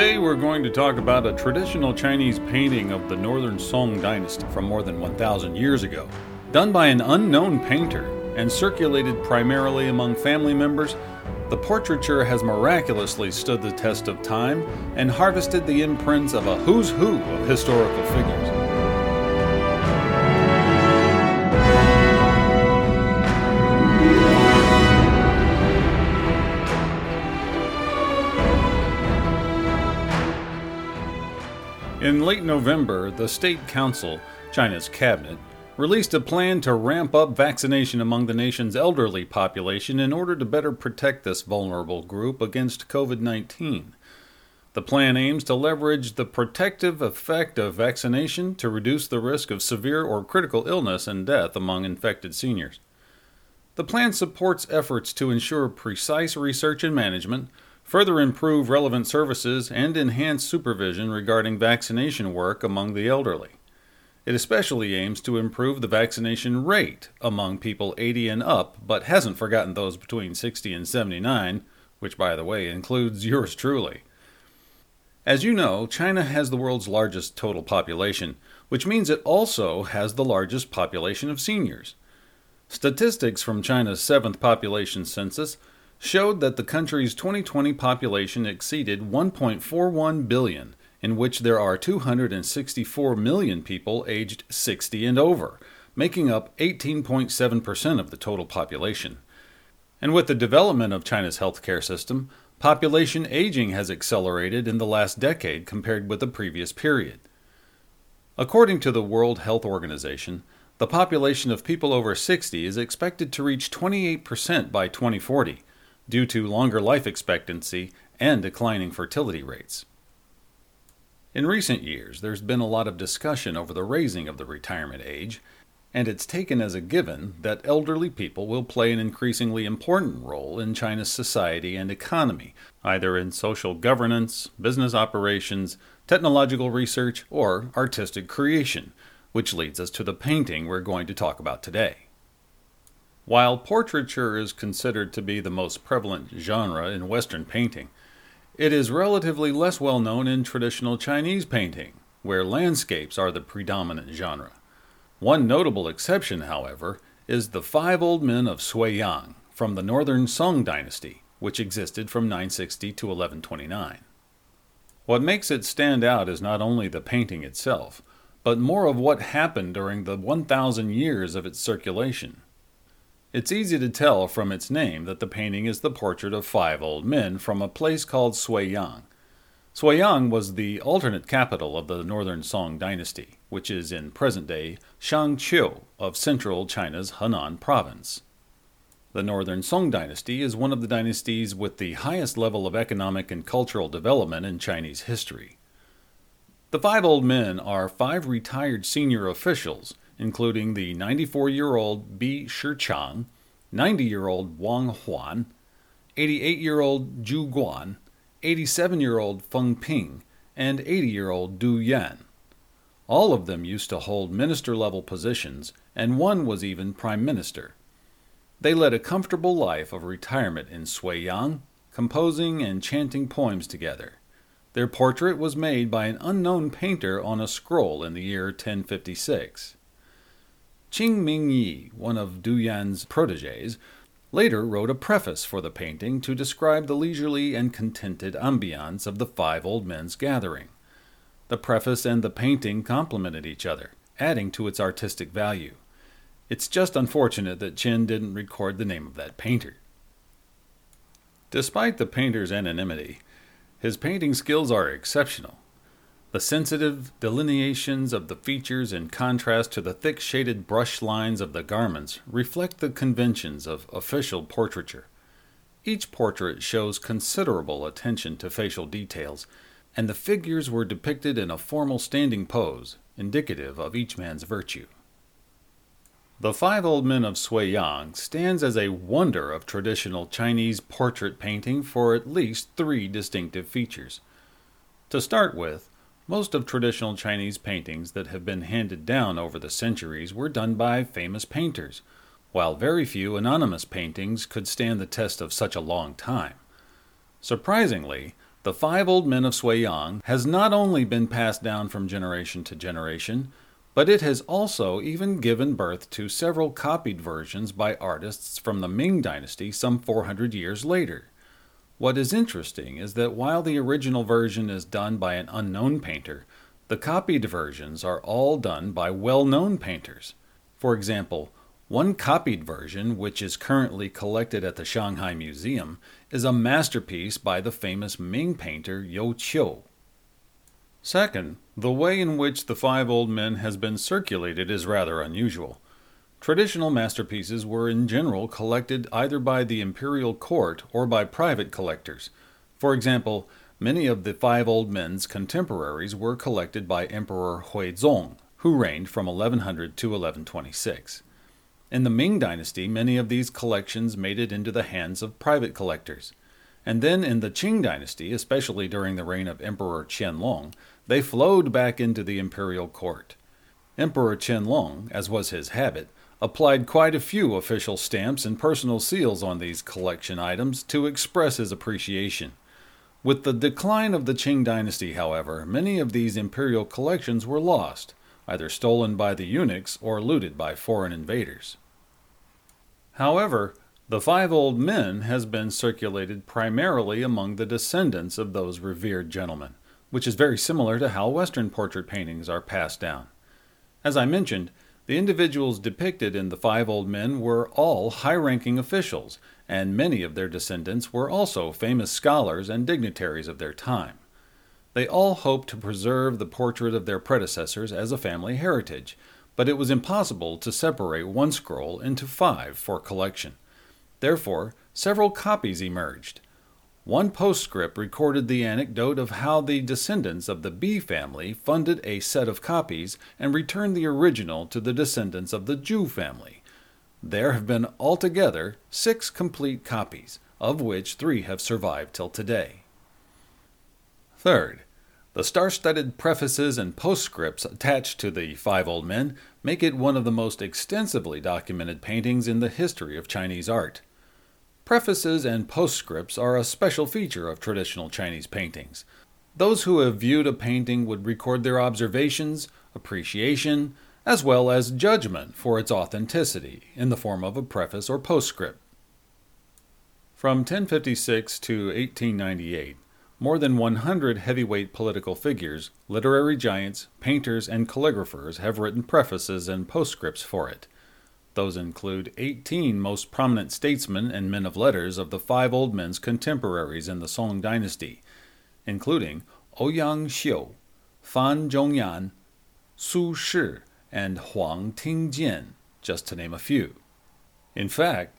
Today we're going to talk about a traditional Chinese painting of the Northern Song dynasty from more than 1,000 years ago. Done by an unknown painter and circulated primarily among family members, the portraiture has miraculously stood the test of time and harvested the imprints of a who's who of historical figures. In late November, the State Council, China's cabinet, released a plan to ramp up vaccination among the nation's elderly population in order to better protect this vulnerable group against COVID 19. The plan aims to leverage the protective effect of vaccination to reduce the risk of severe or critical illness and death among infected seniors. The plan supports efforts to ensure precise research and management further improve relevant services, and enhance supervision regarding vaccination work among the elderly. It especially aims to improve the vaccination rate among people 80 and up, but hasn't forgotten those between 60 and 79, which, by the way, includes yours truly. As you know, China has the world's largest total population, which means it also has the largest population of seniors. Statistics from China's seventh population census showed that the country's 2020 population exceeded 1.41 billion, in which there are 264 million people aged 60 and over, making up 18.7% of the total population. And with the development of China's healthcare system, population aging has accelerated in the last decade compared with the previous period. According to the World Health Organization, the population of people over 60 is expected to reach 28% by 2040, due to longer life expectancy and declining fertility rates. In recent years, there's been a lot of discussion over the raising of the retirement age, and it's taken as a given that elderly people will play an increasingly important role in China's society and economy, either in social governance, business operations, technological research, or artistic creation, which leads us to the painting we're going to talk about today. While portraiture is considered to be the most prevalent genre in Western painting, it is relatively less well known in traditional Chinese painting, where landscapes are the predominant genre. One notable exception, however, is the Five Old Men of Suiyang from the Northern Song dynasty, which existed from 960 to 1129. What makes it stand out is not only the painting itself, but more of what happened during the 1,000 years of its circulation. It's easy to tell from its name that the painting is the portrait of five old men from a place called Suiyang. Suiyang was the alternate capital of the Northern Song dynasty, which is in present day Shangqiu of central China's Henan province. The Northern Song dynasty is one of the dynasties with the highest level of economic and cultural development in Chinese history. The five old men are five retired senior officials including the 94 year old Bi Shichang, 90 year old Wang Huan, 88 year old Zhu Guan, 87 year old Feng Ping, and 80 year old Du Yan. All of them used to hold minister level positions, and one was even prime minister. They led a comfortable life of retirement in Suiyang, composing and chanting poems together. Their portrait was made by an unknown painter on a scroll in the year 1056. Qian Mingyi, one of Du Yan's proteges, later wrote a preface for the painting to describe the leisurely and contented ambiance of the five old men's gathering. The preface and the painting complemented each other, adding to its artistic value. It's just unfortunate that Qian didn't record the name of that painter. Despite the painter's anonymity, his painting skills are exceptional. The sensitive delineations of the features in contrast to the thick shaded brush lines of the garments reflect the conventions of official portraiture. Each portrait shows considerable attention to facial details, and the figures were depicted in a formal standing pose, indicative of each man's virtue. The Five Old Men of Suiyang stands as a wonder of traditional Chinese portrait painting for at least three distinctive features. To start with, most of traditional Chinese paintings that have been handed down over the centuries were done by famous painters, while very few anonymous paintings could stand the test of such a long time. Surprisingly, the Five Old Men of Suiyang has not only been passed down from generation to generation, but it has also even given birth to several copied versions by artists from the Ming Dynasty some 400 years later. What is interesting is that while the original version is done by an unknown painter, the copied versions are all done by well known painters. For example, one copied version, which is currently collected at the Shanghai Museum, is a masterpiece by the famous Ming painter You Qiu. Second, the way in which the Five Old Men has been circulated is rather unusual. Traditional masterpieces were in general collected either by the imperial court or by private collectors. For example, many of the Five Old Men's contemporaries were collected by Emperor Huizong, who reigned from 1100 to 1126. In the Ming Dynasty, many of these collections made it into the hands of private collectors. And then in the Qing dynasty, especially during the reign of Emperor Qianlong, they flowed back into the imperial court. Emperor Qianlong, as was his habit, applied quite a few official stamps and personal seals on these collection items to express his appreciation. With the decline of the Qing dynasty, however, many of these imperial collections were lost, either stolen by the eunuchs or looted by foreign invaders. However, the Five Old Men has been circulated primarily among the descendants of those revered gentlemen, which is very similar to how Western portrait paintings are passed down. As I mentioned, the individuals depicted in the Five Old Men were all high ranking officials, and many of their descendants were also famous scholars and dignitaries of their time. They all hoped to preserve the portrait of their predecessors as a family heritage, but it was impossible to separate one scroll into five for collection. Therefore, several copies emerged. One postscript recorded the anecdote of how the descendants of the Bi family funded a set of copies and returned the original to the descendants of the Zhu family. There have been altogether six complete copies, of which three have survived till today. Third, the star studded prefaces and postscripts attached to the Five Old Men make it one of the most extensively documented paintings in the history of Chinese art. Prefaces and postscripts are a special feature of traditional Chinese paintings. Those who have viewed a painting would record their observations, appreciation, as well as judgment for its authenticity in the form of a preface or postscript. From 1056 to 1898, more than 100 heavyweight political figures, literary giants, painters, and calligraphers have written prefaces and postscripts for it. Those include 18 most prominent statesmen and men of letters of the five old men's contemporaries in the Song dynasty, including Ouyang Xiu, Fan Zhongyan, Su Shi, and Huang Tingjian, just to name a few. In fact,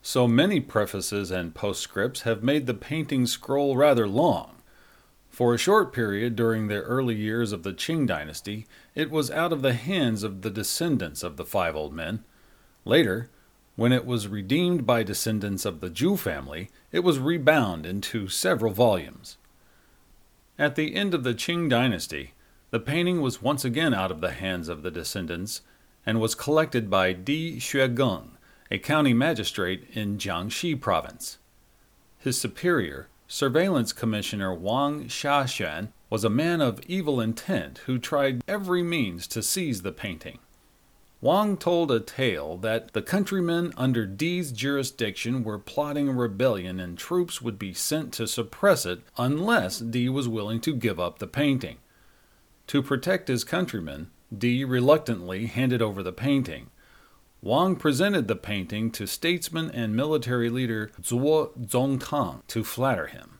so many prefaces and postscripts have made the painting scroll rather long. For a short period during the early years of the Qing dynasty, it was out of the hands of the descendants of the five old men Later, when it was redeemed by descendants of the Zhu family, it was rebound into several volumes. At the end of the Qing dynasty, the painting was once again out of the hands of the descendants and was collected by Di Xuegeng, a county magistrate in Jiangxi province. His superior, Surveillance Commissioner Wang Xiaxuan, was a man of evil intent who tried every means to seize the painting. Wang told a tale that the countrymen under Di's jurisdiction were plotting a rebellion and troops would be sent to suppress it unless Di was willing to give up the painting. To protect his countrymen, Di reluctantly handed over the painting. Wang presented the painting to statesman and military leader Zuo Zongtang to flatter him.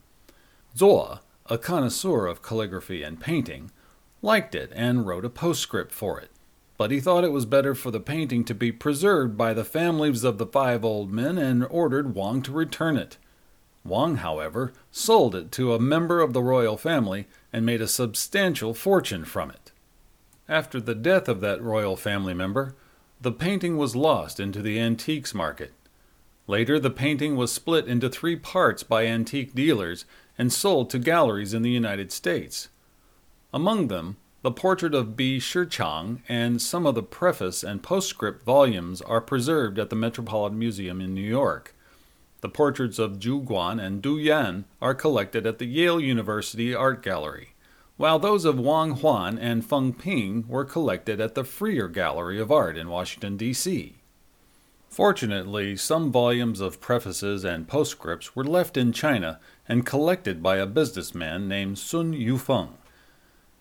Zuo, a connoisseur of calligraphy and painting, liked it and wrote a postscript for it but he thought it was better for the painting to be preserved by the families of the five old men and ordered Wang to return it. Wang, however, sold it to a member of the royal family and made a substantial fortune from it. After the death of that royal family member, the painting was lost into the antiques market. Later, the painting was split into three parts by antique dealers and sold to galleries in the United States. Among them, the portrait of Bi Shichang and some of the preface and postscript volumes are preserved at the Metropolitan Museum in New York. The portraits of Zhu Guan and Du Yan are collected at the Yale University Art Gallery, while those of Wang Huan and Feng Ping were collected at the Freer Gallery of Art in Washington, D.C. Fortunately, some volumes of prefaces and postscripts were left in China and collected by a businessman named Sun Yufeng.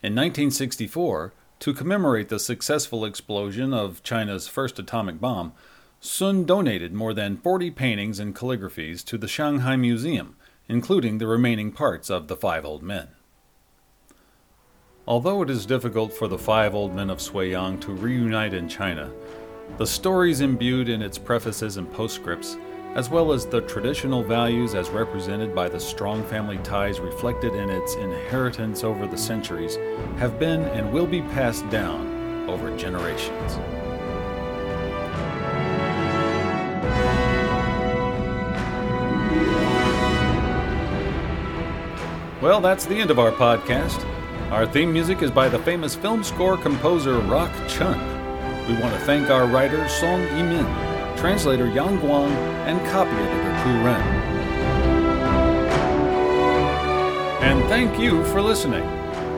In 1964, to commemorate the successful explosion of China's first atomic bomb, Sun donated more than 40 paintings and calligraphies to the Shanghai Museum, including the remaining parts of The Five Old Men. Although it is difficult for the Five Old Men of Suiyang to reunite in China, the stories imbued in its prefaces and postscripts, as well as the traditional values as represented by the strong family ties reflected in its inheritance over the centuries, have been and will be passed down over generations. Well, that's the end of our podcast. Our theme music is by the famous film score composer Rock Chun. We want to thank our writer Song Yimin, translator Yang Guang, and copy editor Pu Ren. And thank you for listening.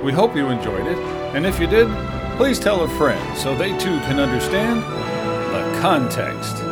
We hope you enjoyed it, and if you did, please tell a friend so they too can understand the context.